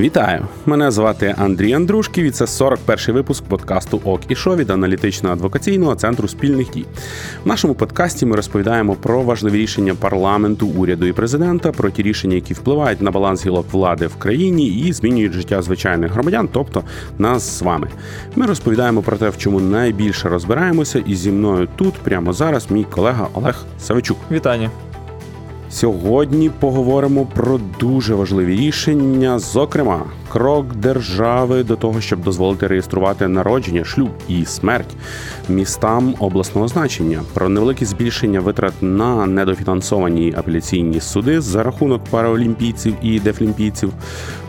Вітаю! Мене звати Андрій Андрушків і це 41-й випуск подкасту ОК і Шо від аналітично-адвокаційного центру спільних дій. В нашому подкасті ми розповідаємо про важливі рішення парламенту, уряду і президента, про ті рішення, які впливають на баланс гілок влади в країні і змінюють життя звичайних громадян, тобто нас з вами. Ми розповідаємо про те, в чому найбільше розбираємося, і зі мною тут прямо зараз мій колега Олег Савичук. Вітання. Сьогодні поговоримо про дуже важливі рішення, зокрема, крок держави до того, щоб дозволити реєструвати народження, шлюб і смерть містам обласного значення, про невелике збільшення витрат на недофінансовані апеляційні суди за рахунок параолімпійців і дефлімпійців,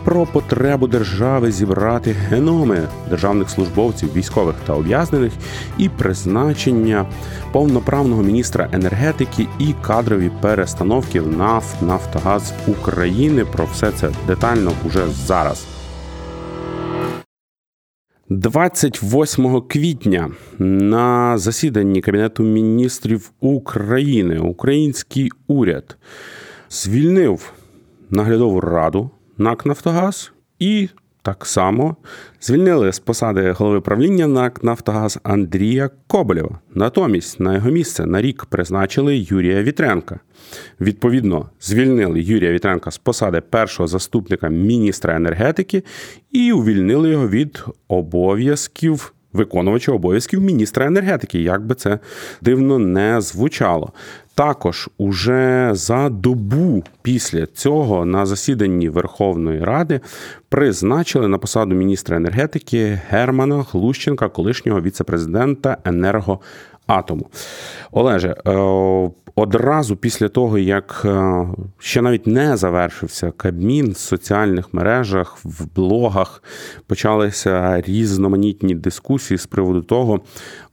про потребу держави зібрати геноми державних службовців, військових та ув'язнених, і призначення повноправного міністра енергетики і кадрові перестановки в НАФ Нафтогаз України. Про все це детально уже зараз. 28 квітня на засіданні Кабінету міністрів України український уряд звільнив наглядову раду НАК Нафтогаз і так само звільнили з посади голови правління НАК Нафтогаз Андрія Коболєва. Натомість на його місце на рік призначили Юрія Вітренка. Відповідно, звільнили Юрія Вітренка з посади першого заступника міністра енергетики і увільнили його від обов'язків. Виконувача обов'язків міністра енергетики, як би це дивно не звучало. Також уже за добу після цього на засіданні Верховної Ради призначили на посаду міністра енергетики Германа Глущенка, колишнього віцепрезидента енергоатому. Олеже, е, одразу після того, як е, ще навіть не завершився Кабмін в соціальних мережах, в блогах почалися різноманітні дискусії з приводу того,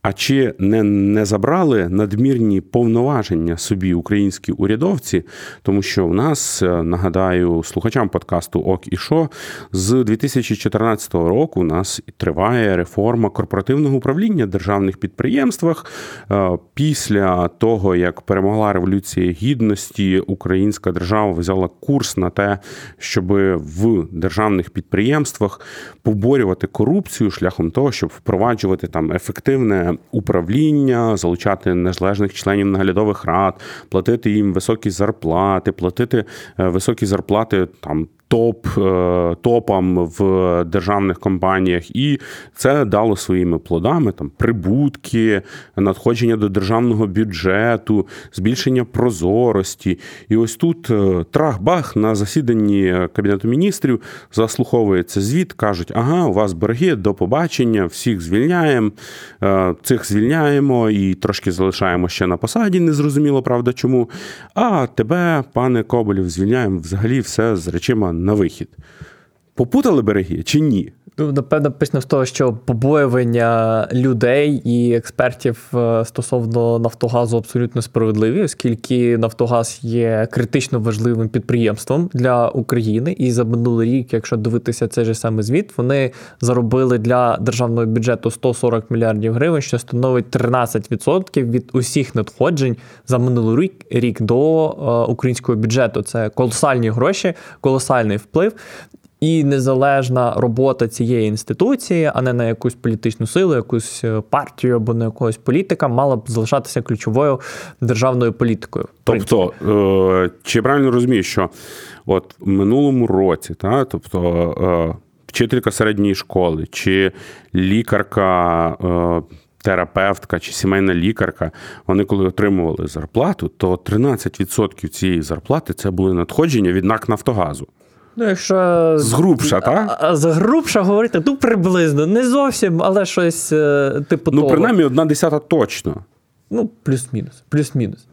а чи не не забрали надмірні повноваження собі українські урядовці, тому що в нас е, нагадаю слухачам подкасту Ок і Шо з 2014 року у нас триває реформа корпоративного управління в державних підприємствах. Е, після того як перемогла революція гідності, українська держава взяла курс на те, щоб в державних підприємствах поборювати корупцію шляхом того, щоб впроваджувати там ефективне управління, залучати незалежних членів наглядових рад, платити їм високі зарплати, платити е, високі зарплати там топ е, топам в державних компаніях, і це дало своїми плодами там прибутки, надходження до державного бюджету, збільшення прозорості. І ось тут е, трах-бах на засіданні кабінету міністрів заслуховується звіт, кажуть: ага, у вас борги до побачення, всіх звільняємо, е, цих звільняємо і трошки залишаємо ще на посаді. Незрозуміло, правда, чому. А тебе, пане Коболів, звільняємо взагалі все з речима на вихід. Попутали береги чи ні? Ну, напевно, почнемо з того, що побоювання людей і експертів е, стосовно Нафтогазу абсолютно справедливі, оскільки Нафтогаз є критично важливим підприємством для України. І за минулий рік, якщо дивитися цей же самий звіт, вони заробили для державного бюджету 140 мільярдів гривень, що становить 13% від усіх надходжень за минулий рік до е, українського бюджету. Це колосальні гроші, колосальний вплив. І незалежна робота цієї інституції, а не на якусь політичну силу, якусь е, партію або на якогось політика, мала б залишатися ключовою державною політикою. Тобто, е, чи правильно розумію, що от в минулому році, та, тобто е, вчителька середньої школи, чи лікарка. Терапевтка чи сімейна лікарка, вони коли отримували зарплату, то 13% цієї зарплати це були надходження від НАК Нафтогазу. Ну, якщо згрубша, так? А, згрубша говорити, ну приблизно, не зовсім, але щось е, типу. Ну, того. принаймні, одна десята точно. Ну, плюс-мінус, плюс-мінус.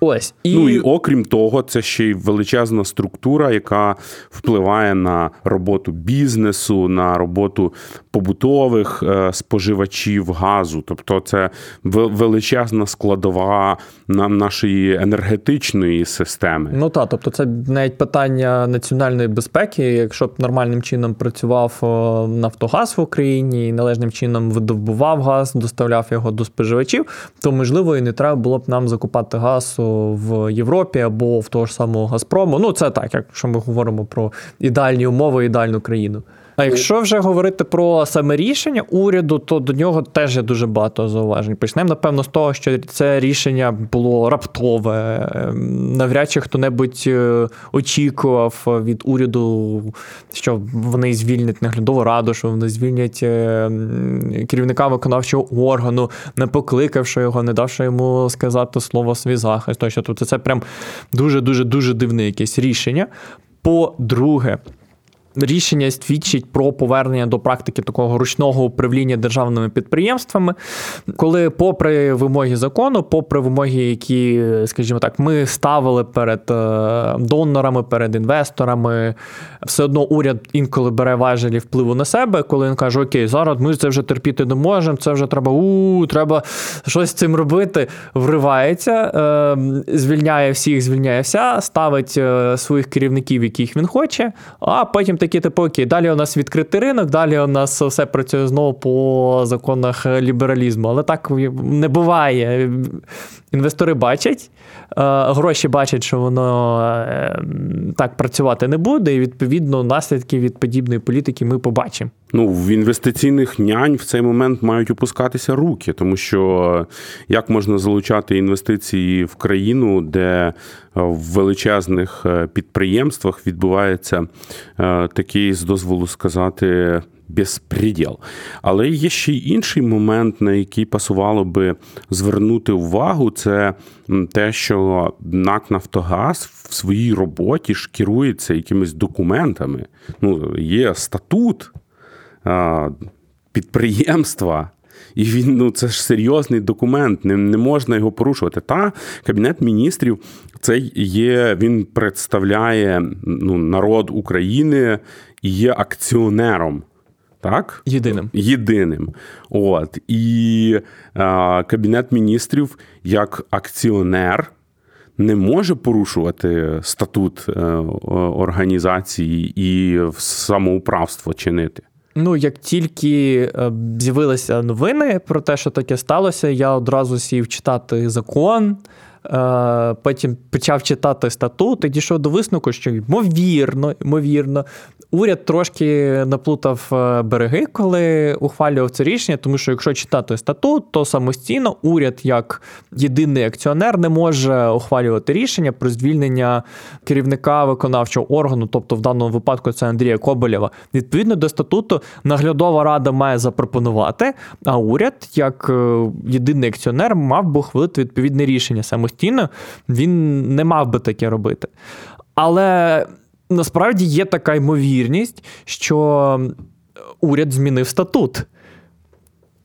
Ось і ну і окрім того, це ще й величезна структура, яка впливає на роботу бізнесу, на роботу побутових е, споживачів газу. Тобто, це величезна складова нашої енергетичної системи. Ну так, тобто, це навіть питання національної безпеки. Якщо б нормальним чином працював Нафтогаз в Україні і належним чином видобував газ, доставляв його до споживачів, то можливо і не треба було б нам закупати газ в Європі або в того ж самого Газпрому. Ну це так, якщо ми говоримо про ідеальні умови, ідеальну країну. А якщо вже говорити про саме рішення уряду, то до нього теж є дуже багато зауважень. Почнемо, напевно, з того, що це рішення було раптове. Ем, навряд чи хто-небудь е, очікував від уряду, що вони звільнять наглядову раду, що вони звільнять е, керівника виконавчого органу, не покликавши його, не давши йому сказати слово свій захист. Тобто це прям дуже дуже дуже дивне якесь рішення. По-друге, рішення свідчить про повернення до практики такого ручного управління державними підприємствами, коли, попри вимоги закону, попри вимоги, які, скажімо так, ми ставили перед е, донорами, перед інвесторами, все одно уряд інколи бере важелі впливу на себе, коли він каже: Окей, зараз ми це вже терпіти не можемо, це вже треба у треба щось з цим робити. Вривається, е, звільняє всіх, звільняє вся, ставить е, своїх керівників, яких він хоче, а потім такі типу, окей, далі у нас відкритий ринок, далі у нас все працює знову по законах лібералізму. Але так не буває. Інвестори бачать, е, гроші бачать, що воно е, так працювати не буде, і відповідно наслідки від подібної політики ми побачимо. Ну, в інвестиційних нянь в цей момент мають опускатися руки, тому що як можна залучати інвестиції в країну, де в величезних е, підприємствах відбувається такий, з дозволу сказати, безпреділ. Але є ще й інший момент, на який пасувало би звернути увагу, це те, що НАК Нафтогаз в своїй роботі ж керується якимись документами. Ну, Є статут підприємства. І він ну це ж серйозний документ, не не можна його порушувати. Та кабінет міністрів це є, він представляє ну, народ України і є акціонером так? Єдиним. Єдиним. От. І а, Кабінет міністрів як акціонер. Не може порушувати статут е, організації і самоуправство чинити. Ну, як тільки е, з'явилися новини про те, що таке сталося, я одразу сів читати закон, Е, потім почав читати статут і дійшов до висновку, що ймовірно, ймовірно, уряд трошки наплутав е, береги, коли ухвалював це рішення, тому що якщо читати статут, то самостійно уряд, як єдиний акціонер, не може ухвалювати рішення про звільнення керівника виконавчого органу, тобто в даному випадку це Андрія Коболєва. Відповідно до статуту, наглядова рада має запропонувати, а уряд, як е, єдиний акціонер, мав би ухвалити відповідне рішення самостійно самостійно, він не мав би таке робити. Але насправді є така ймовірність, що уряд змінив статут.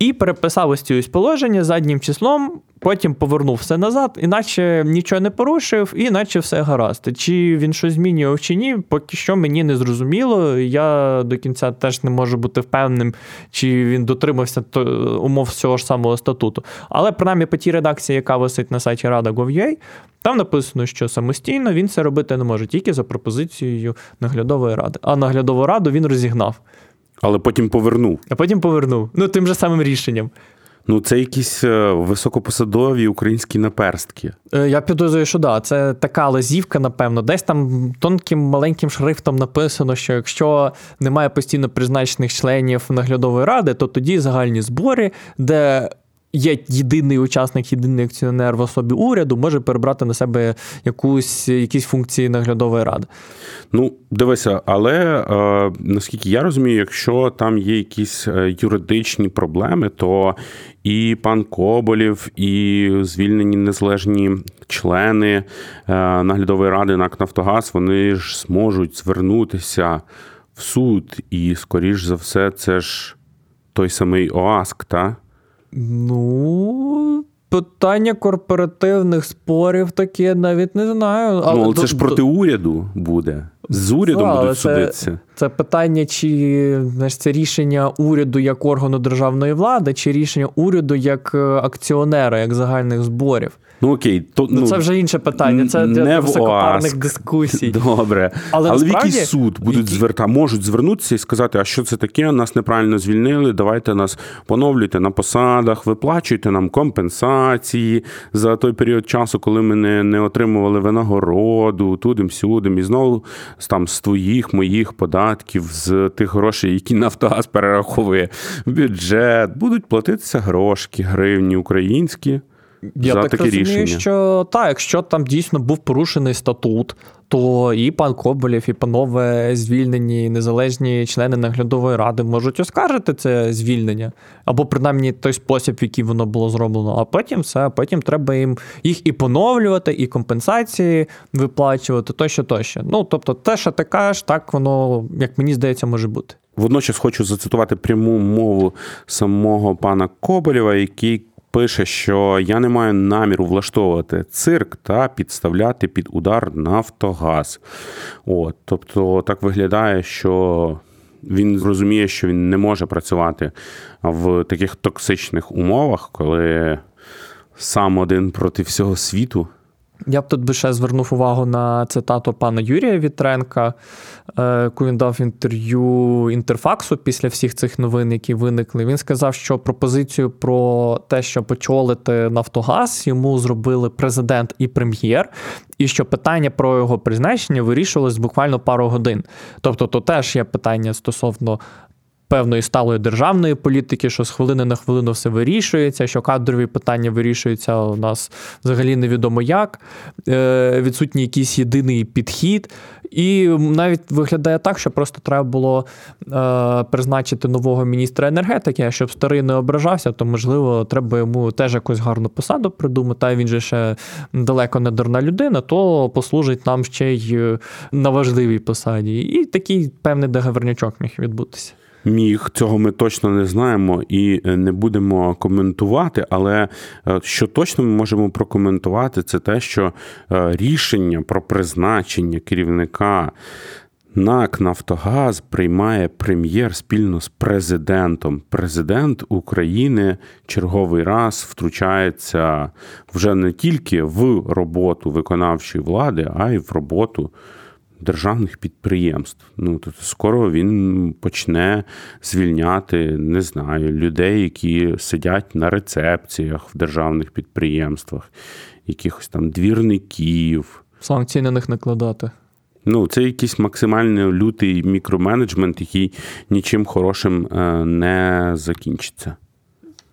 І переписав ось ці положення заднім числом, потім повернув все назад, іначе нічого не порушив, і наче все гаразд. Чи він щось змінював чи ні, поки що мені не зрозуміло. Я до кінця теж не можу бути впевненим, чи він дотримався умов цього ж самого статуту. Але принаймні по тій редакції, яка висить на сайті Rada.gov.ua, там написано, що самостійно він це робити не може, тільки за пропозицією наглядової ради. А наглядову раду він розігнав. Але потім повернув. А потім повернув. Ну, тим же самим рішенням. Ну, це якісь е, високопосадові українські наперстки. Е, я підозрюю, що да, це така лазівка, напевно. Десь там тонким маленьким шрифтом написано, що якщо немає постійно призначених членів наглядової ради, то тоді загальні збори, де є єдиний учасник, єдиний акціонер в особі уряду, може перебрати на себе якусь якісь функції наглядової ради. Ну, дивися, але е, наскільки я розумію, якщо там є якісь е, юридичні проблеми, то і пан Коболів, і звільнені незалежні члени е, наглядової ради НАК Нафтогаз, вони ж зможуть звернутися в суд, і, скоріш за все, це ж той самий ОАСК, так? Ну, питання корпоративних спорів таке навіть не знаю. Але ну, це ж проти уряду буде. з урядом але будуть це- судитися. Це питання, чи знаєш, це рішення уряду як органу державної влади, чи рішення уряду як е, акціонера, як загальних зборів. Ну окей, то Ну, це вже інше питання. Це для не в високопарних дискусій. Добре. Але Але, в насправді, який суд будуть які- зверта, можуть звернутися і сказати, а що це таке? Нас неправильно звільнили. Давайте нас поновлюйте на посадах, виплачуйте нам компенсації за той період часу, коли ми не, не отримували винагороду, тудим-сюдим, і знову там з твоїх, моїх податків, з тих грошей, які Нафтогаз перераховує в бюджет, будуть платитися грошки, гривні українські. Я за так таке розумію, рішення. що так, якщо там дійсно був порушений статут, то і пан Коболєв, і панове звільнені незалежні члени наглядової ради можуть оскаржити це звільнення, або принаймні той спосіб, в який воно було зроблено. А потім все, потім треба їм їх і поновлювати, і компенсації виплачувати, тощо, тощо. Ну тобто, те, що ти кажеш, так воно, як мені здається, може бути. Водночас хочу зацитувати пряму мову самого пана Коболєва, який пише, що я не маю наміру влаштовувати цирк та підставляти під удар Нафтогаз. От, тобто так виглядає, що він розуміє, що він не може працювати в таких токсичних умовах, коли сам один проти всього світу. Я б тут би ще звернув увагу на цитату пана Юрія Вітренка, е, яку він дав інтерв'ю інтерфаксу після всіх цих новин, які виникли. Він сказав, що пропозицію про те, щоб очолити Нафтогаз, йому зробили президент і прем'єр, і що питання про його призначення вирішувалось буквально пару годин. Тобто, то теж є питання стосовно. Певної сталої державної політики, що з хвилини на хвилину все вирішується, що кадрові питання вирішуються у нас взагалі невідомо як, е, відсутній якийсь єдиний підхід. І навіть виглядає так, що просто треба було е, призначити нового міністра енергетики, а щоб старий не ображався, то можливо треба йому теж якусь гарну посаду придумати. А він же ще далеко не дурна людина, то послужить нам ще й на важливій посаді. І такий певний договорнячок міг відбутися. Міг цього ми точно не знаємо і е, не будемо коментувати. Але е, що точно ми можемо прокоментувати, це те, що е, рішення про призначення керівника НАК Нафтогаз приймає прем'єр спільно з президентом. Президент України черговий раз втручається вже не тільки в роботу виконавчої влади, а й в роботу державних підприємств. Ну тобто скоро він почне звільняти, не знаю, людей, які сидять на рецепціях в державних підприємствах, якихось там двірників. Санкції на них накладати. Ну, це якийсь максимально лютий мікроменеджмент, який нічим хорошим е, не закінчиться.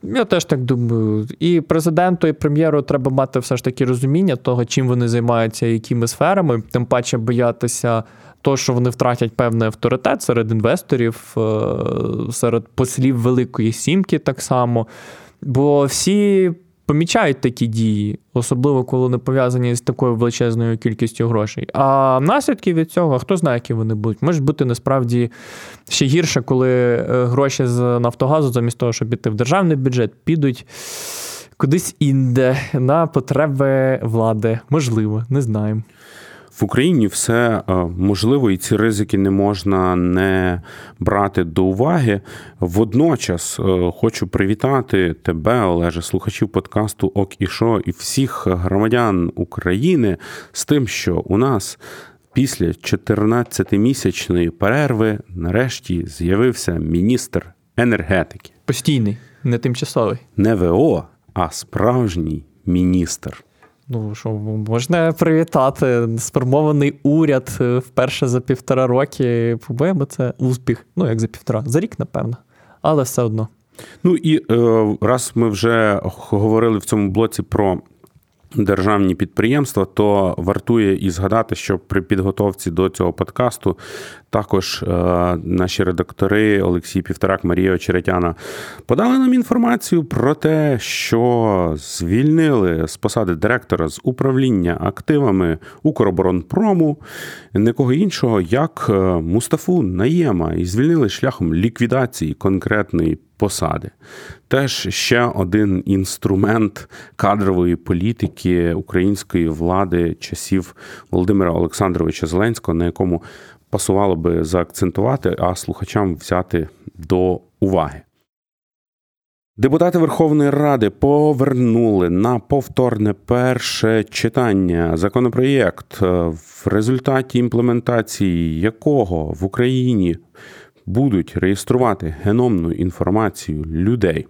Я теж так думаю. І президенту, і прем'єру треба мати все ж таки розуміння того, чим вони займаються, якими сферами, тим паче боятися того, що вони втратять певний авторитет серед інвесторів, е, серед послів Великої Сімки так само. Бо всі помічають такі дії, особливо коли вони пов'язані з такою величезною кількістю грошей. А наслідки від цього, хто знає, які вони будуть, можуть бути насправді ще гірше, коли е, гроші з Нафтогазу, замість того, щоб піти в державний бюджет, підуть кудись інде на потреби влади. Можливо, не знаємо. В Україні все е, можливо, і ці ризики не можна не брати до уваги. Водночас е, хочу привітати тебе, Олеже, слухачів подкасту Ок і Шо, і всіх громадян України з тим, що у нас після 14-місячної перерви нарешті з'явився міністр енергетики. Постійний, не тимчасовий. Не ВО, а справжній міністр. Ну що можна привітати сформований уряд е, вперше за півтора роки. По-моєму, це успіх. Ну як за півтора, за рік, напевно, але все одно. Ну і е, раз ми вже говорили в цьому блоці про державні підприємства, то вартує і згадати, що при підготовці до цього подкасту також е, наші редактори Олексій Півторак, Марія Очеретяна подали нам інформацію про те, що звільнили з посади директора з управління активами Укроборонпрому нікого іншого, як е, Мустафу Наєма, і звільнили шляхом ліквідації конкретної посади. Теж ще один інструмент кадрової політики української влади часів Володимира Олександровича Зеленського, на якому пасувало би заакцентувати, а слухачам взяти до уваги. Депутати Верховної Ради повернули на повторне перше читання законопроєкт, в результаті імплементації якого в Україні будуть реєструвати геномну інформацію людей.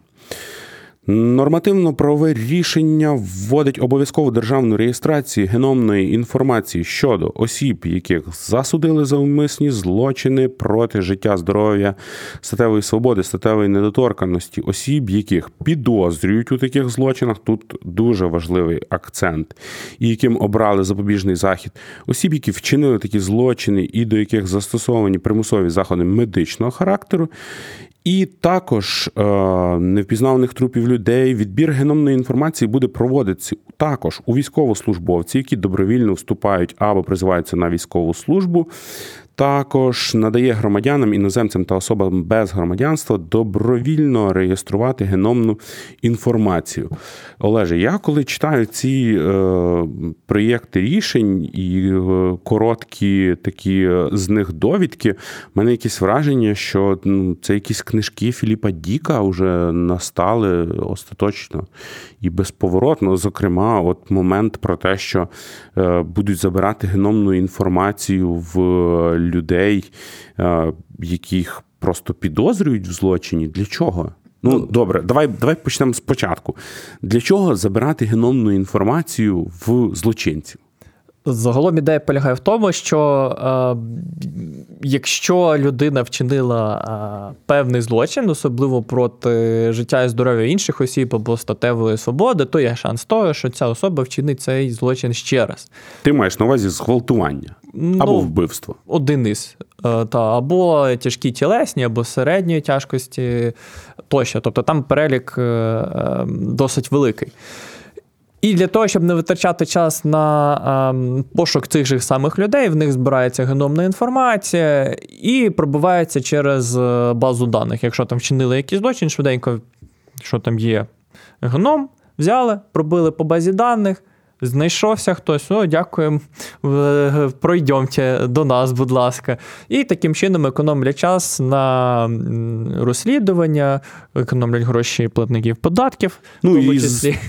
Нормативно-правове рішення вводить обов'язкову державну реєстрацію геномної інформації щодо осіб, яких засудили за умисні злочини проти життя, здоров'я, статевої свободи, статевої недоторканості, осіб, яких підозрюють у таких злочинах. Тут дуже важливий акцент, і яким обрали запобіжний захід, осіб, які вчинили такі злочини, і до яких застосовані примусові заходи медичного характеру. І також е, невпізнаваних трупів людей відбір геномної інформації буде проводитися також у військовослужбовці, які добровільно вступають або призиваються на військову службу також надає громадянам, іноземцям та особам без громадянства добровільно реєструвати геномну інформацію. Олеже, я коли читаю ці е, проєкти рішень і е, короткі такі з них довідки, в мене якесь враження, що ну, це якісь книжки Філіпа Діка вже настали остаточно і безповоротно. Зокрема, от момент про те, що е, будуть забирати геномну інформацію в людей, е, яких просто підозрюють в злочині. Для чого? Ну, ну добре, давай давай почнемо спочатку. Для чого забирати геномну інформацію в злочинців? Загалом ідея полягає в тому, що е, якщо людина вчинила е, певний злочин, особливо проти життя і здоров'я інших осіб або статевої свободи, то є шанс того, що ця особа вчинить цей злочин ще раз. Ти маєш на увазі зґвалтування або ну, вбивство? Один із. Е, та, або тяжкі тілесні, або середньої тяжкості тощо. Тобто там перелік е, е, досить великий. І для того, щоб не витрачати час на ем, пошук цих же самих людей, в них збирається геномна інформація і пробивається через е, базу даних. Якщо там вчинили якийсь злочин, швиденько, що там є геном, взяли, пробили по базі даних. Знайшовся хтось, о, дякуємо, пройдемте до нас, будь ласка. І таким чином економлять час на розслідування, економлять гроші платників податків. Ну і,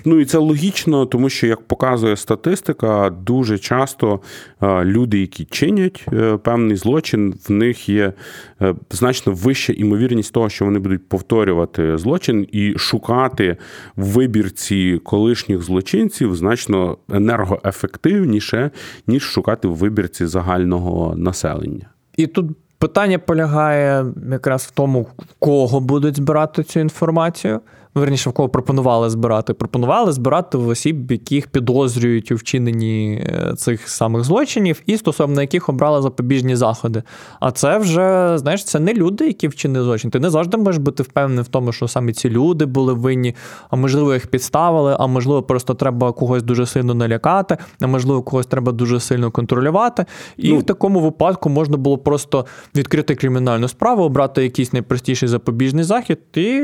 ну і це логічно, тому що, як показує статистика, дуже часто люди, які чинять е, певний злочин, в них є е, значно вища імовірність того, що вони будуть повторювати злочин і шукати в вибірці колишніх злочинців значно енергоефективніше, ніж шукати в вибірці загального населення. І тут питання полягає якраз в тому, в кого будуть збирати цю інформацію верніше в кого пропонували збирати. Пропонували збирати в осіб, яких підозрюють у вчиненні е, цих самих злочинів, і стосовно яких обрали запобіжні заходи. А це вже, знаєш, це не люди, які вчинили злочин. Ти не завжди можеш бути впевнений в тому, що саме ці люди були винні, а можливо, їх підставили, а можливо, просто треба когось дуже сильно налякати, а можливо, когось треба дуже сильно контролювати. І ну, в такому випадку можна було просто відкрити кримінальну справу, обрати якийсь найпростіший запобіжний захід, і,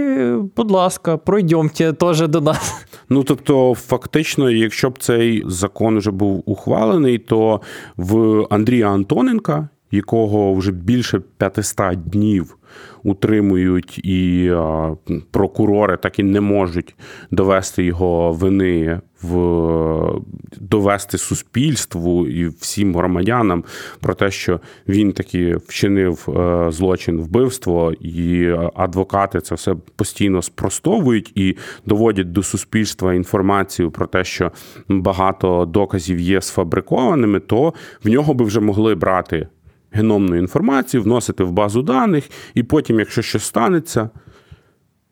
будь ласка пройдемте теж до нас. Ну тобто, фактично, якщо б цей закон вже був ухвалений, то в Андрія Антоненка, якого вже більше 500 днів утримують, і прокурори так і не можуть довести його вини в довести суспільству і всім громадянам про те, що він таки вчинив е, злочин вбивство, і адвокати це все постійно спростовують і доводять до суспільства інформацію про те, що багато доказів є сфабрикованими, то в нього би вже могли брати геномну інформацію, вносити в базу даних, і потім, якщо щось станеться,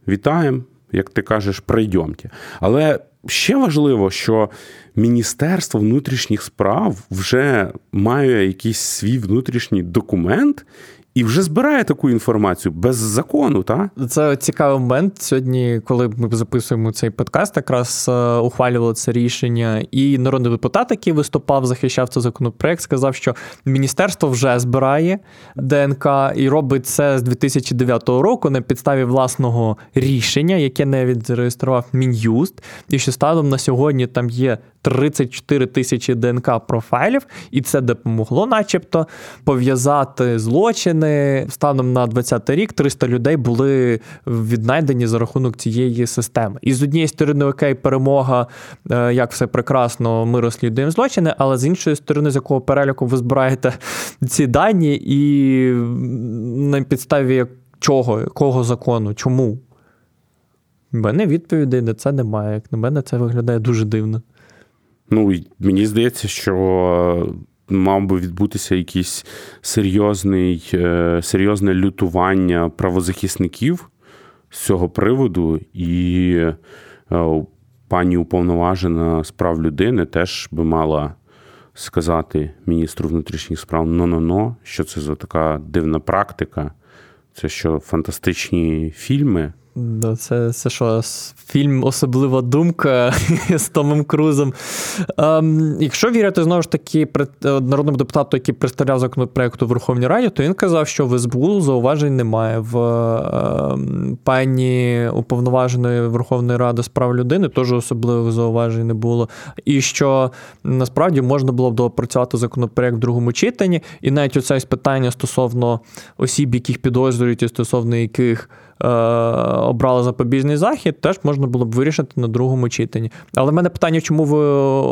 вітаємо, як ти кажеш, прийдемте. Але ще важливо, що Міністерство внутрішніх справ вже має якийсь свій внутрішній документ. І вже збирає таку інформацію без закону. Та? Це цікавий момент. Сьогодні, коли ми записуємо цей подкаст, якраз е, ухвалювали це рішення. І народний депутат, який виступав, захищав цей законопроект, сказав, що міністерство вже збирає ДНК і робить це з 2009 року на підставі власного рішення, яке не відреєстрував мін'юст. І що станом на сьогодні там є 34 тисячі ДНК профайлів, і це допомогло, начебто, пов'язати злочини. Станом на 20 рік 300 людей були віднайдені за рахунок цієї системи. І з однієї сторони, окей, перемога, е, як все прекрасно, ми розслідуємо злочини, але з іншої сторони, з якого переліку ви збираєте ці дані, і на підставі чого, якого закону, чому? У мене відповідей на це немає. Як на мене, це виглядає дуже дивно. Ну, мені здається, що мав би відбутися якийсь серйозний, е, серйозне лютування правозахисників з цього приводу, і е, пані уповноважена з прав людини теж би мала сказати міністру внутрішніх справ но-но-но, що це за така дивна практика, це що фантастичні фільми. Це це що, фільм Особлива думка з Томом Крузом. Ем, Якщо вірити знову ж таки народному депутату, який представляв законопроект у Верховній Раді, то він казав, що в СБУ зауважень немає. В ем, пані уповноваженої Верховної Ради з прав людини теж особливих зауважень не було. І що насправді можна було б доопрацювати законопроект в другому читанні, і навіть оце питання стосовно осіб, яких підозрюють, і стосовно яких. Е, обрали запобіжний захід, теж можна було б вирішити на другому читанні. Але в мене питання, чому ви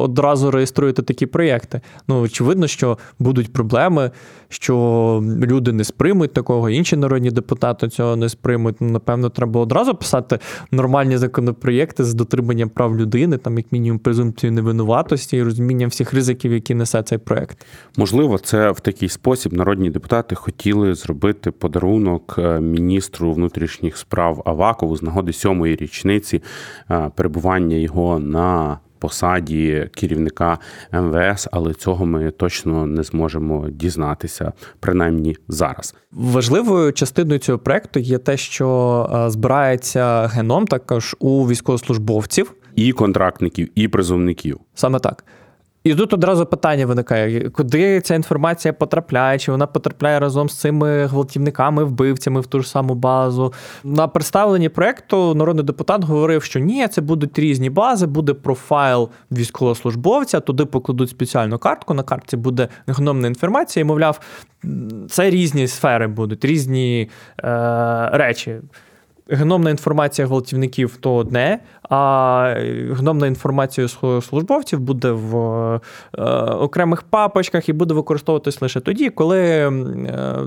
одразу реєструєте такі проєкти? Ну, очевидно, що будуть проблеми, що люди не сприймуть такого, інші народні депутати цього не сприймуть. Ну, напевно, треба одразу писати нормальні законопроєкти з дотриманням прав людини, там, як мінімум, презумпцію невинуватості і розумінням всіх ризиків, які несе цей проєкт. Можливо, це в такий спосіб народні депутати хотіли зробити подарунок е, міністру внутрішніх справ Авакову з нагоди сьомої річниці е, перебування його на посаді керівника МВС, але цього ми точно не зможемо дізнатися, принаймні зараз. Важливою частиною цього проекту є те, що е, збирається геном також у військовослужбовців і контрактників, і призовників. Саме так. І тут одразу питання виникає: куди ця інформація потрапляє? Чи вона потрапляє разом з цими гвалтівниками, вбивцями в ту ж саму базу? На представленні проекту народний депутат говорив, що ні, це будуть різні бази, буде профайл військовослужбовця, туди покладуть спеціальну картку. На картці буде гномна інформація, і мовляв, це різні сфери будуть, різні е, речі. Гномна інформація гвалтівників то одне, а гномна інформація службовців буде в е, окремих папочках і буде використовуватись лише тоді, коли е,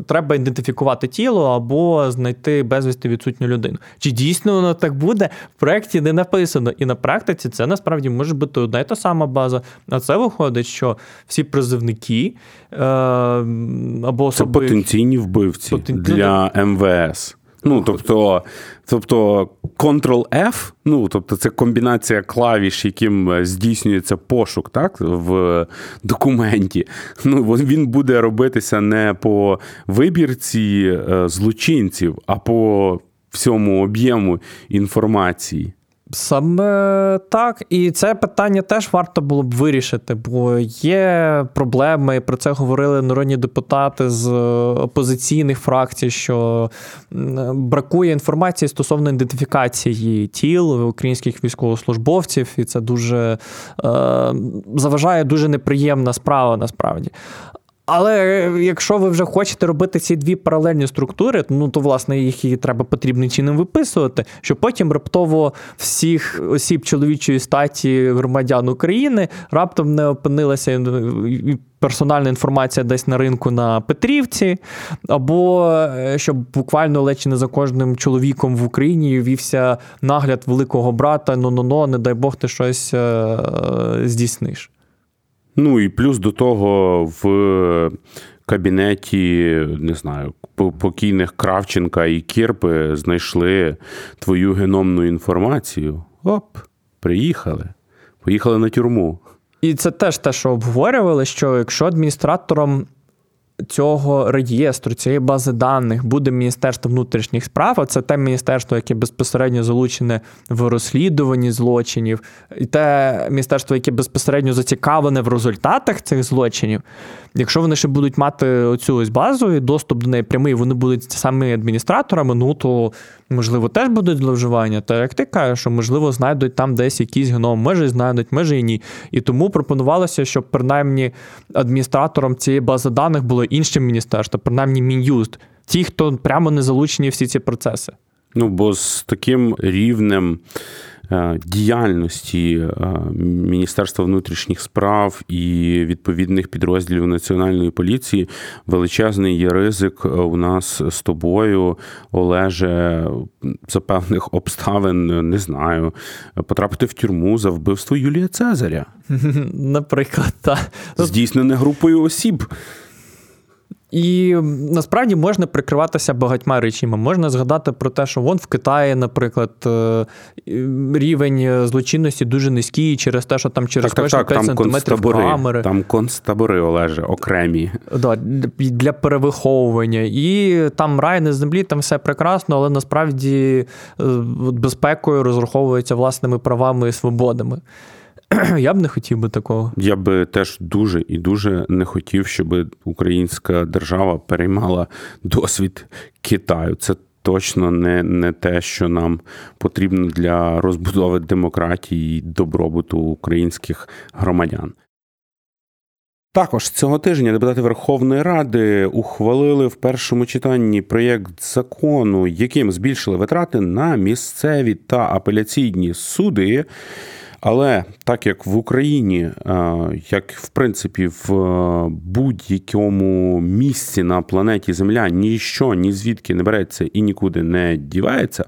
треба ідентифікувати тіло або знайти безвісти відсутню людину. Чи дійсно воно так буде? В проєкті не написано. І на практиці це насправді може бути одна і та сама база. А це виходить, що всі призовники е, або особи... Це потенційні вбивці Потен... для МВС. Ну, тобто, тобто Ctrl-F, ну, тобто, це комбінація клавіш, яким е, здійснюється пошук так, в документі. Ну, Він буде робитися не по вибірці е, злочинців, а по всьому об'єму інформації. Саме так, і це питання теж варто було б вирішити, бо є проблеми. Про це говорили народні депутати з опозиційних фракцій, що бракує інформації стосовно ідентифікації тіл українських військовослужбовців, і це дуже е, заважає дуже неприємна справа насправді. Але якщо ви вже хочете робити ці дві паралельні структури, ну то власне їх і треба потрібним чином виписувати, щоб потім раптово всіх осіб чоловічої статі громадян України раптом не опинилася персональна інформація десь на ринку на Петрівці, або е, щоб буквально ледь не за кожним чоловіком в Україні вівся нагляд великого брата, ну-ну-ну, не дай Бог ти щось е, здійсниш. Ну і плюс до того в кабінеті, не знаю, покійних Кравченка і Кірпи знайшли твою геномну інформацію. Оп, приїхали. Поїхали на тюрму. І це теж те, що обговорювали, що якщо адміністратором цього реєстру, цієї бази даних буде Міністерство внутрішніх справ, а це те міністерство, яке безпосередньо залучене в розслідуванні злочинів, і те міністерство, яке безпосередньо зацікавлене в результатах цих злочинів. Якщо вони ще будуть мати оцю ось базу і доступ до неї прямий, вони будуть самими адміністраторами, ну то можливо теж будуть зловживання. Та як ти кажеш, що можливо знайдуть там десь якийсь геном, може знайдуть, може і ні. І тому пропонувалося, щоб принаймні адміністратором цієї бази даних було інше міністерство, принаймні мін'юст, ті, хто прямо не залучені всі ці процеси. Ну бо з таким рівнем. Е, діяльності е, Міністерства внутрішніх справ і відповідних підрозділів національної поліції величезний є ризик е, у нас з тобою, Олеже, за певних обставин, не знаю, потрапити в тюрму за вбивство Юлія Цезаря. Наприклад, так. здійснене групою осіб. І насправді можна прикриватися багатьма речами. Можна згадати про те, що вон в Китаї, наприклад, е, рівень злочинності дуже низький через те, що там через так, кожні 5 сантиметрів камери. Там концтабори, Олеже, окремі. Да, Для перевиховування. І там рай на землі, там все прекрасно, але насправді е, безпекою розраховується власними правами і свободами. Я б не хотів би такого. Я би теж дуже і дуже не хотів, щоб українська держава переймала досвід Китаю. Це точно не, не те, що нам потрібно для розбудови демократії і добробуту українських громадян. Також цього тижня депутати Верховної Ради ухвалили в першому читанні проєкт закону, яким збільшили витрати на місцеві та апеляційні суди. Але так як в Україні, е, як в принципі в е, будь-якому місці на планеті Земля ніщо ні звідки не береться і нікуди не дівається,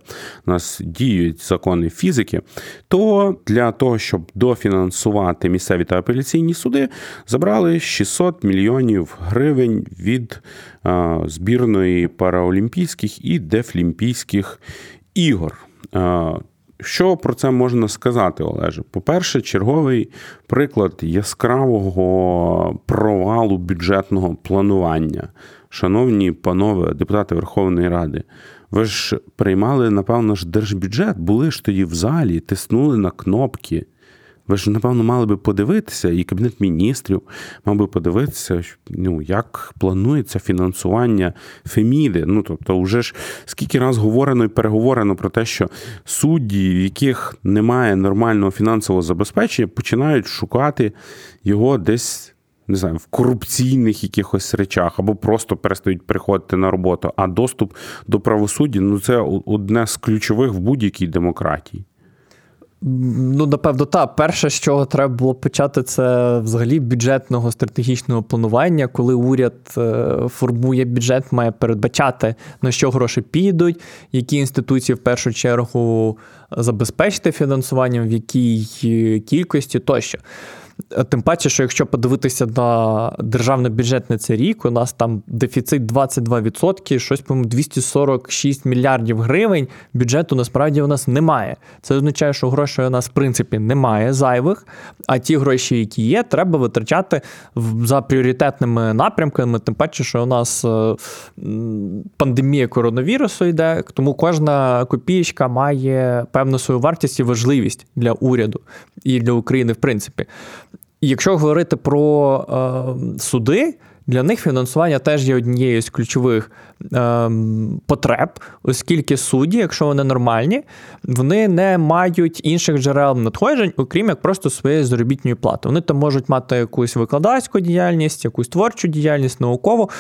у нас діють закони фізики, то для того, щоб дофінансувати місцеві та апеляційні суди, забрали 600 мільйонів гривень від е, збірної параолімпійських і дефлімпійських ігор. Що про це можна сказати, Олеже? По-перше, черговий приклад яскравого провалу бюджетного планування. Шановні панове депутати Верховної Ради, ви ж приймали, напевно, ж держбюджет, були ж тоді в залі, тиснули на кнопки. Ви ж, напевно, мали би подивитися, і Кабінет міністрів мав би подивитися, ну, як планується фінансування Феміди. Ну, тобто, вже ж скільки раз говорено і переговорено про те, що судді, в яких немає нормального фінансового забезпечення, починають шукати його десь. Не знаю, в корупційних якихось речах, або просто перестають приходити на роботу. А доступ до правосуддя ну це одне з ключових в будь-якій демократії. Ну, напевно, так. Перше, з чого треба було почати, це взагалі бюджетного стратегічного планування, коли уряд е, формує бюджет, має передбачати, на що гроші підуть, які інституції в першу чергу забезпечити фінансуванням, в якій кількості тощо. Тим паче, що якщо подивитися на державний бюджет на цей рік, у нас там дефіцит 22%, щось по 246 мільярдів гривень. Бюджету насправді у нас немає. Це означає, що грошей у нас в принципі немає зайвих. А ті гроші, які є, треба витрачати за пріоритетними напрямками. Тим паче, що у нас е, пандемія коронавірусу йде, тому кожна копієчка має певну свою вартість і важливість для уряду і для України, в принципі. Якщо говорити про е, суди, для них фінансування теж є однією з ключових е, потреб, оскільки судді, якщо вони нормальні, вони не мають інших джерел надходжень, окрім як просто своєї заробітної плати. Вони там можуть мати якусь викладацьку діяльність, якусь творчу діяльність, наукову.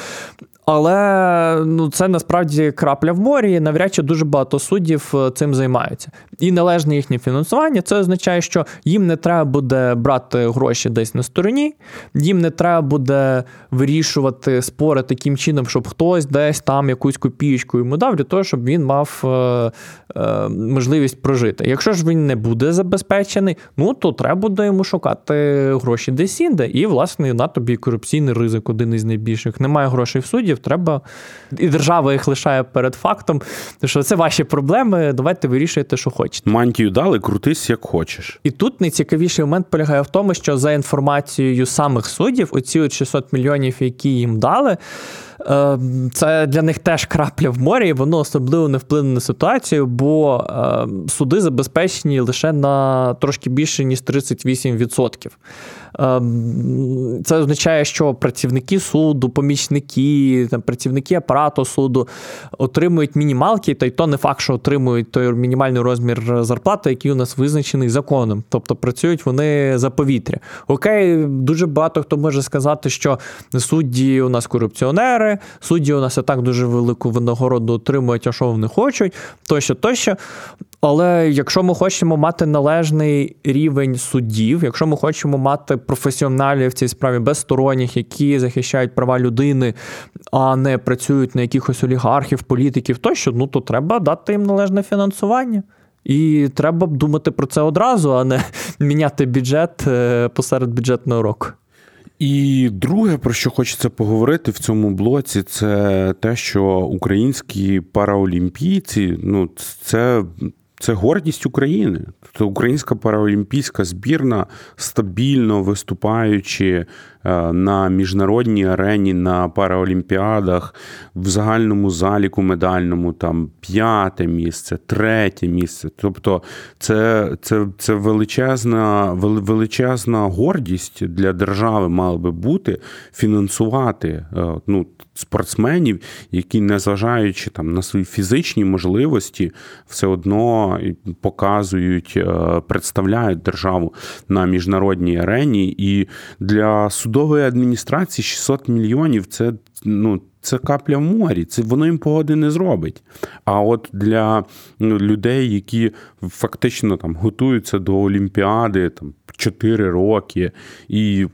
Але ну, це насправді крапля в морі, і навряд чи дуже багато суддів е, цим займаються. І належне їхнє фінансування це означає, що їм не треба буде брати гроші десь на стороні, їм не треба буде вирішувати спори таким чином, щоб хтось десь там якусь копієчку йому дав для того, щоб він мав е, е, можливість прожити. Якщо ж він не буде забезпечений, ну то треба буде йому шукати гроші десь інде. І, власне, на тобі корупційний ризик один із найбільших. Немає грошей в суддів, треба і держава їх лишає перед фактом, що це ваші проблеми. Давайте вирішуйте, що хочете. Мантію дали, крутись як хочеш. І тут найцікавіший момент полягає в тому, що за інформацією самих суддів, оці от 600 мільйонів, які їм дали. Е, це для них теж крапля в морі, і воно особливо не вплине на ситуацію, бо е, суди забезпечені лише на трошки більше ніж 38%. Ем, це означає, що працівники суду, помічники, працівники апарату суду отримують мінімалки, та й то не факт, що отримують той мінімальний розмір зарплати, який у нас визначений законом. Тобто працюють вони за повітря. Окей, дуже багато хто може сказати, що судді у нас корупціонери, судді у нас і так дуже велику винагороду отримують, а що вони хочуть, тощо, тощо. Але якщо ми хочемо мати належний рівень суддів, якщо ми хочемо мати професіоналів в цій справі безсторонніх, які захищають права людини, а не працюють на якихось олігархів, політиків, тощо, ну то треба дати їм належне фінансування. І треба думати про це одразу, а не міняти бюджет е, посеред бюджетного року. І друге, про що хочеться поговорити в цьому блоці, це те, що українські параолімпійці, ну це це гордість України. Тобто українська параолімпійська збірна стабільно виступаючи на міжнародній арені на параолімпіадах в загальному заліку медальному там п'яте місце, третє місце. Тобто це це, це величезна величезна гордість для держави мала би бути фінансувати е, ну, спортсменів, які, незважаючи там на свої фізичні можливості, все одно показують, е, представляють державу на міжнародній арені і для суду судової адміністрації 600 мільйонів це ну, це капля в морі, це воно їм погоди не зробить. А от для ну, людей, які фактично там готуються до Олімпіади там 4 роки і.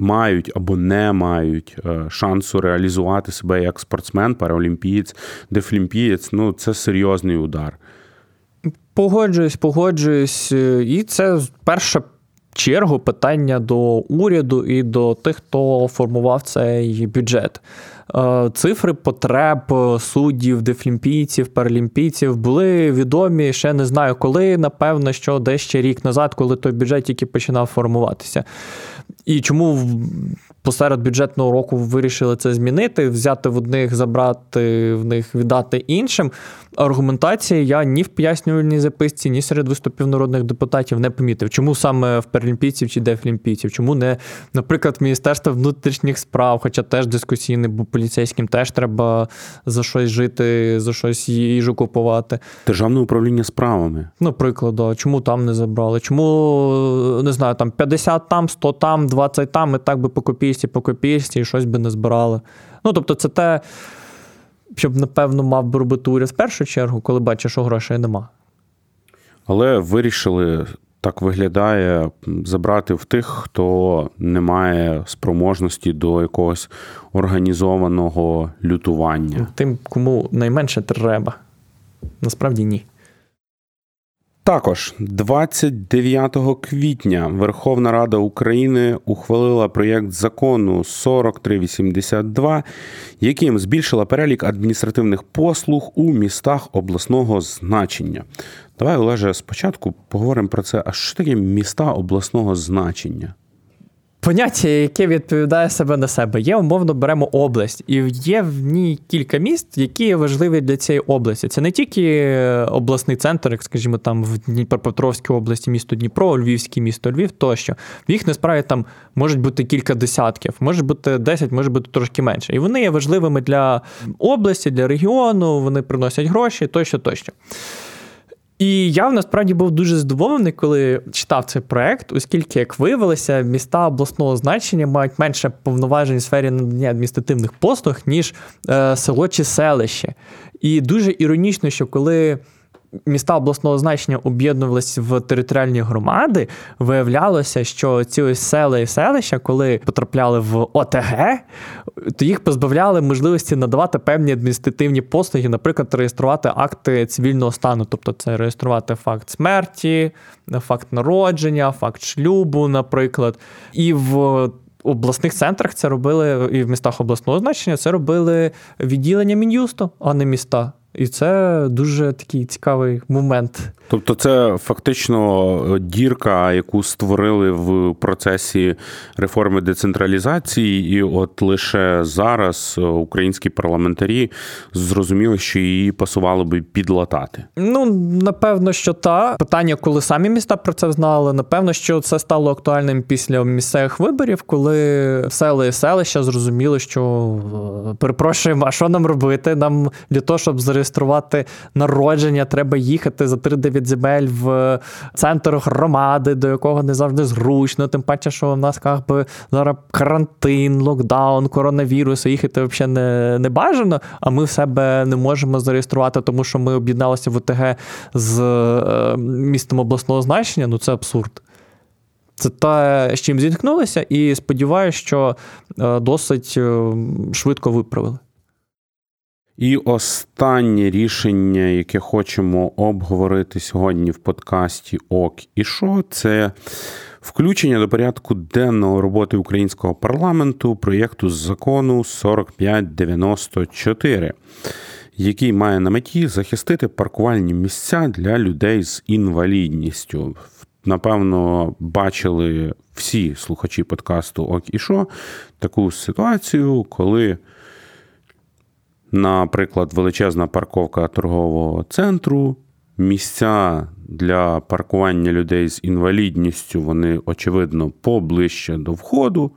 Мають або не мають е, шансу реалізувати себе як спортсмен, параолімпієць, дефлімпієць, ну це серйозний удар. Погоджуюсь, погоджуюсь. І це перша чергу питання до уряду і до тих, хто формував цей бюджет. Е, цифри потреб суддів, дефлімпійців, паралімпійців були відомі ще не знаю коли. Напевно, що десь ще рік назад, коли той бюджет тільки починав формуватися. І чому посеред бюджетного року вирішили це змінити, взяти в одних, забрати в них, віддати іншим. Аргументації я ні в пояснювальній записці, ні серед виступів народних депутатів не помітив. Чому саме в паралімпійців чи дефлімпійців? Чому не, наприклад, Міністерство внутрішніх справ, хоча теж дискусійне, бо поліцейським теж треба за щось жити, за щось їжу купувати. Державне управління справами. Наприклад, чому там не забрали? Чому не знаю, там 50 там, 100 там, 20 там, і так би по копійці, по копійці, і щось би не збирали. Ну тобто, це те щоб, напевно, мав би робити уряд в першу чергу, коли бачиш, що грошей нема. Але вирішили. Так виглядає забрати в тих, хто не має спроможності до якогось організованого лютування. Тим, кому найменше треба. Насправді ні. Також 29 квітня Верховна Рада України ухвалила проєкт закону 4382, яким збільшила перелік адміністративних послуг у містах обласного значення. Давай, Олеже, спочатку поговоримо про це. А що таке міста обласного значення? Поняття, яке відповідає себе на себе. Є, умовно, беремо область, і є в ній кілька міст, які важливі для цієї області. Це не тільки обласний центр, як скажімо, там в Дніпропетровській області, місто Дніпро, Львівське місто Львів тощо. В їх насправді там можуть бути кілька десятків, може бути 10, може бути трошки менше. І вони є важливими для області, для регіону, вони приносять гроші тощо, тощо. І я насправді був дуже здивований, коли читав цей проект, оскільки, як виявилося, міста обласного значення мають менше повноважень у сфері надання адміністративних послуг, ніж е, село чи селище. І дуже іронічно, що коли міста обласного значення об'єднувалися в територіальні громади, виявлялося, що ці ось села і селища, коли потрапляли в ОТГ, то їх позбавляли можливості надавати певні адміністративні послуги, наприклад, реєструвати акти цивільного стану, тобто це реєструвати факт смерті, факт народження, факт шлюбу, наприклад. І в обласних центрах це робили, і в містах обласного значення це робили відділення мін'юсту, а не міста. І це дуже такий цікавий момент. Тобто, це фактично дірка, яку створили в процесі реформи децентралізації, і от лише зараз українські парламентарі зрозуміли, що її пасувало би підлатати. Ну напевно, що та питання, коли самі міста про це знали. Напевно, що це стало актуальним після місцевих виборів, коли сели і селища зрозуміли, що перепрошуємо, а що нам робити? Нам для того, щоб зареєструвати народження, треба їхати за 3-9 земель в центр громади, до якого не завжди зручно. Тим паче, що в нас як би зараз карантин, локдаун, коронавірус, і їхати взагалі не, не бажано. А ми в себе не можемо зареєструвати, тому що ми об'єдналися в ОТГ з е, містом обласного значення. Ну це абсурд. Це те, з чим зіткнулися, і сподіваюся, що е, досить е, швидко виправили. І останнє рішення, яке хочемо обговорити сьогодні в подкасті Ок і що, це включення до порядку денного роботи українського парламенту проєкту закону 4594, який має на меті захистити паркувальні місця для людей з інвалідністю. Напевно, бачили всі слухачі подкасту Ок і що таку ситуацію, коли. Наприклад, величезна парковка торгового центру, місця для паркування людей з інвалідністю, вони, очевидно, поближче до входу,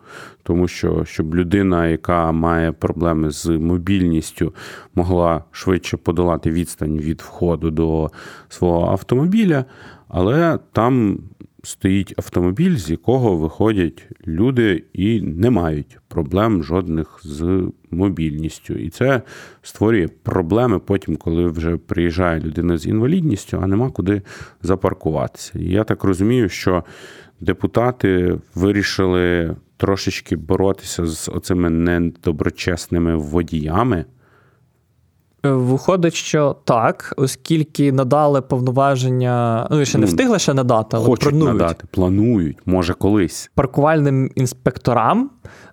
тому що щоб людина, яка має проблеми з мобільністю, могла швидше подолати відстань від входу до свого автомобіля, але там стоїть автомобіль, з якого виходять люди і не мають проблем жодних з мобільністю. І це створює проблеми потім, коли вже приїжджає людина з інвалідністю, а нема куди запаркуватися. І я так розумію, що депутати вирішили трошечки боротися з оцими недоброчесними водіями. Е, виходить, що так, оскільки надали повноваження, ну ще не встигли ще надати, але Хочуть планують. надати, планують, може колись паркувальним інспекторам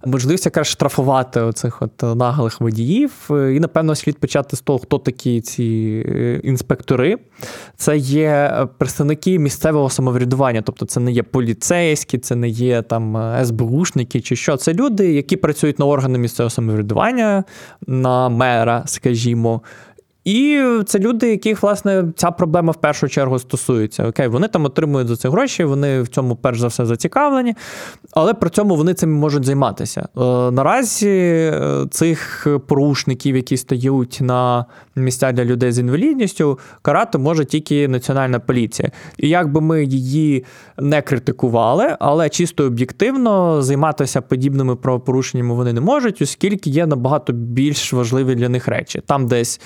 можливість якраз штрафувати оцих от наглих водіїв. Е, і, напевно, слід почати з того, хто такі ці е, інспектори. Це є представники місцевого самоврядування, тобто це не є поліцейські, це не є там СБУшники чи що. Це люди, які працюють на органи місцевого самоврядування, на мера, скажімо. know І це люди, яких власне ця проблема в першу чергу стосується. Окей, вони там отримують за це гроші, вони в цьому перш за все зацікавлені, але при цьому вони цим можуть займатися. Е, наразі е, цих порушників, які стають на місця для людей з інвалідністю, карати може тільки національна поліція. І як би ми її не критикували, але чисто об'єктивно займатися подібними правопорушеннями вони не можуть, оскільки є набагато більш важливі для них речі. Там десь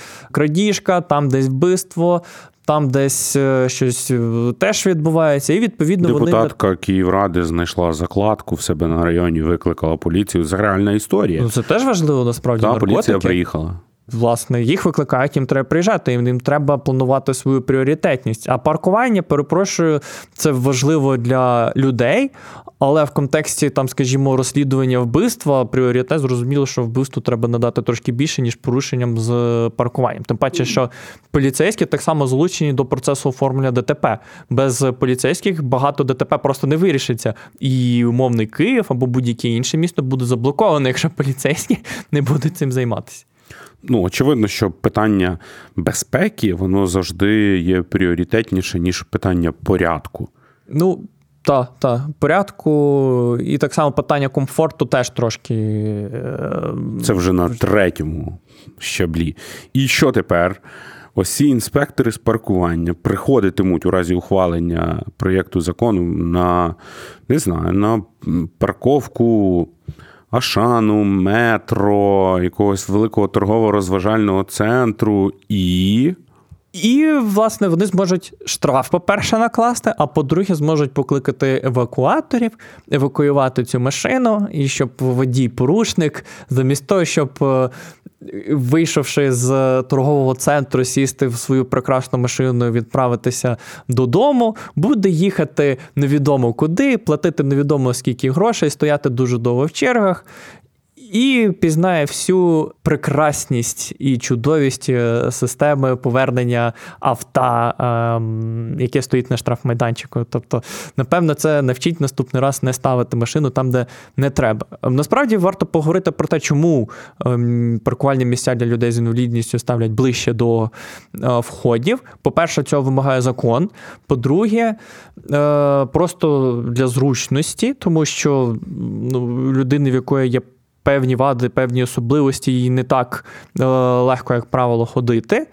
крадіжка, там десь вбивство. Там десь е, щось е, теж відбувається, і відповідно депутатка вони... Київради знайшла закладку в себе на районі, викликала поліцію. Це реальна історія. Ну це теж важливо насправді. Так, поліція приїхала. Власне, їх викликають, їм треба приїжджати, їм треба планувати свою пріоритетність. А паркування, перепрошую, це важливо для людей, але в контексті, там, скажімо, розслідування вбивства, пріоритет зрозуміло, що вбивству треба надати трошки більше, ніж порушенням з паркуванням. Тим паче, що поліцейські так само залучені до процесу оформлення ДТП. Без поліцейських багато ДТП просто не вирішиться. І умовний Київ або будь-яке інше місто буде заблоковане, якщо поліцейські не будуть цим займатися ну, очевидно, що питання безпеки воно завжди є пріоритетніше, ніж питання порядку. Ну, так, так, порядку, і так само питання комфорту теж трошки. Е, Це вже на третьому щаблі. І що тепер? Ось ці інспектори з паркування приходитимуть у разі ухвалення проєкту закону на не знаю, на парковку Ашану, метро, якогось великого торгово-розважального центру і. І, власне, вони зможуть штраф, по-перше, накласти, а по-друге, зможуть покликати евакуаторів, евакуювати цю машину, і щоб водій порушник, замість того, щоб е, вийшовши з торгового центру, сісти в свою прекрасну машину, і відправитися додому, буде їхати невідомо куди, платити невідомо скільки грошей, стояти дуже довго в чергах. І пізнає всю прекрасність і чудовість е, системи повернення авто, ем, яке стоїть на штрафмайданчику. Тобто, напевно, це навчить наступний раз не ставити машину там, де не треба. Насправді варто поговорити про те, чому ем, паркувальні місця для людей з інвалідністю ставлять ближче до е, входів. По-перше, цього вимагає закон. По-друге, е, просто для зручності, тому що ну, людини, в якої є певні вади, певні особливості, їй не так е, легко, як правило, ходити.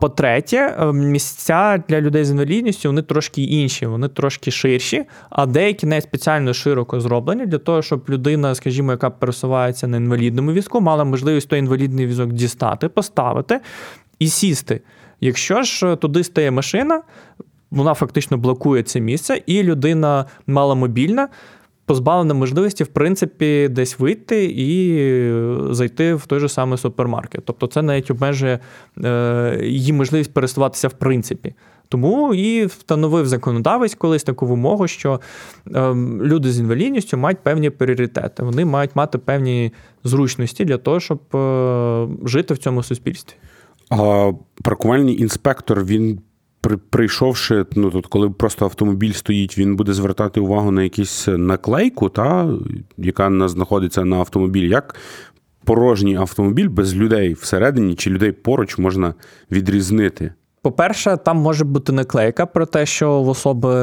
По-третє, е, місця для людей з інвалідністю вони трошки інші, вони трошки ширші, а деякі не спеціально широко зроблені для того, щоб людина, скажімо, яка пересувається на інвалідному візку, мала можливість той інвалідний візок дістати, поставити і сісти. Якщо ж туди стає машина, вона фактично блокує це місце, і людина маломобільна позбавлена можливості, в принципі, десь вийти і зайти в той же самий супермаркет. Тобто, це навіть обмежує е, її можливість пересуватися в принципі. Тому і встановив законодавець колись таку вимогу, що е, люди з інвалідністю мають певні пріоритети. Вони мають мати певні зручності для того, щоб е, жити в цьому суспільстві. А паркувальний інспектор він прийшовши, ну тут, коли просто автомобіль стоїть, він буде звертати увагу на якусь наклейку, та, яка знаходиться на автомобілі. Як порожній автомобіль без людей всередині чи людей поруч можна відрізнити? По-перше, там може бути наклейка про те, що в особи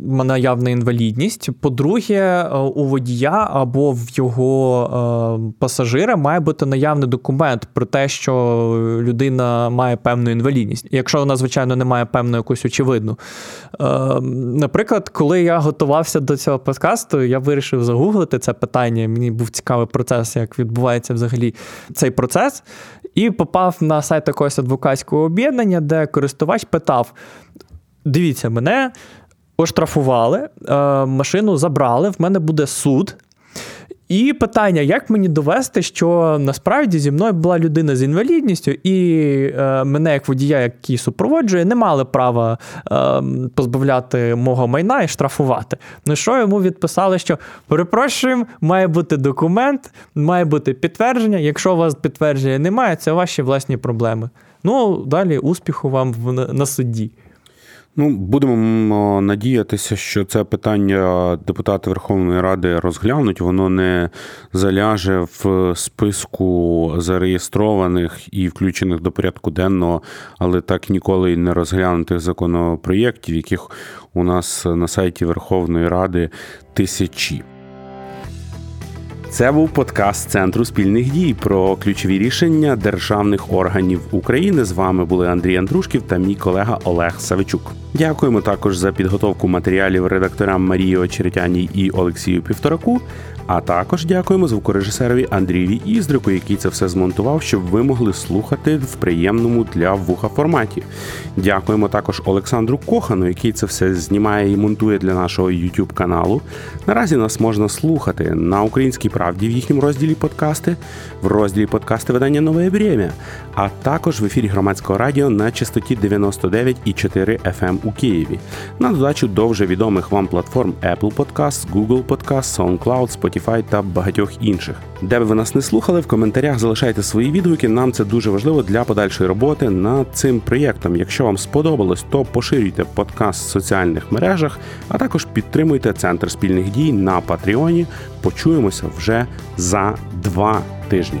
наявна інвалідність. По-друге, е, у водія або в його е, пасажира має бути наявний документ про те, що людина має певну інвалідність, якщо вона, звичайно, не має певну якусь очевидну. Е, наприклад, коли я готувався до цього подкасту, я вирішив загуглити це питання. Мені був цікавий процес, як відбувається взагалі цей процес. І попав на сайт якогось адвокатського об'єднання, де користувач питав: дивіться, мене оштрафували, е, машину забрали, в мене буде суд. І питання, як мені довести, що насправді зі мною була людина з інвалідністю, і е, мене, як водія, який супроводжує, не мали права е, позбавляти мого майна і штрафувати. Ну що йому відписали, що перепрошуємо, має бути документ, має бути підтвердження. Якщо у вас підтвердження немає, це ваші власні проблеми. Ну, далі успіху вам на суді. Ну, будемо надіятися, що це питання депутати Верховної Ради розглянуть. Воно не заляже в списку зареєстрованих і включених до порядку денного, але так ніколи й не розглянутих законопроєктів, яких у нас на сайті Верховної Ради тисячі. Це був подкаст Центру спільних дій про ключові рішення державних органів України. З вами були Андрій Андрушків та мій колега Олег Савичук. Дякуємо також за підготовку матеріалів редакторам Марії Очеретяній і Олексію Півтораку. А також дякуємо звукорежисерові Андрієві Іздрику, який це все змонтував, щоб ви могли слухати в приємному для вуха форматі. Дякуємо також Олександру Кохану, який це все знімає і монтує для нашого YouTube каналу. Наразі нас можна слухати на українській правді в їхньому розділі подкасти, в розділі подкасти видання Нове Брємя, а також в ефірі громадського радіо на частоті 99,4 FM у Києві. На додачу до вже відомих вам платформ Apple Podcast, Google Podcast, SoundCloud, Spotify та багатьох інших. Де би ви нас не слухали, в коментарях залишайте свої відгуки. Нам це дуже важливо для подальшої роботи над цим проєктом. Якщо вам сподобалось, то поширюйте подкаст в соціальних мережах, а також підтримуйте центр спільних дій на Патреоні. Почуємося вже за два тижні.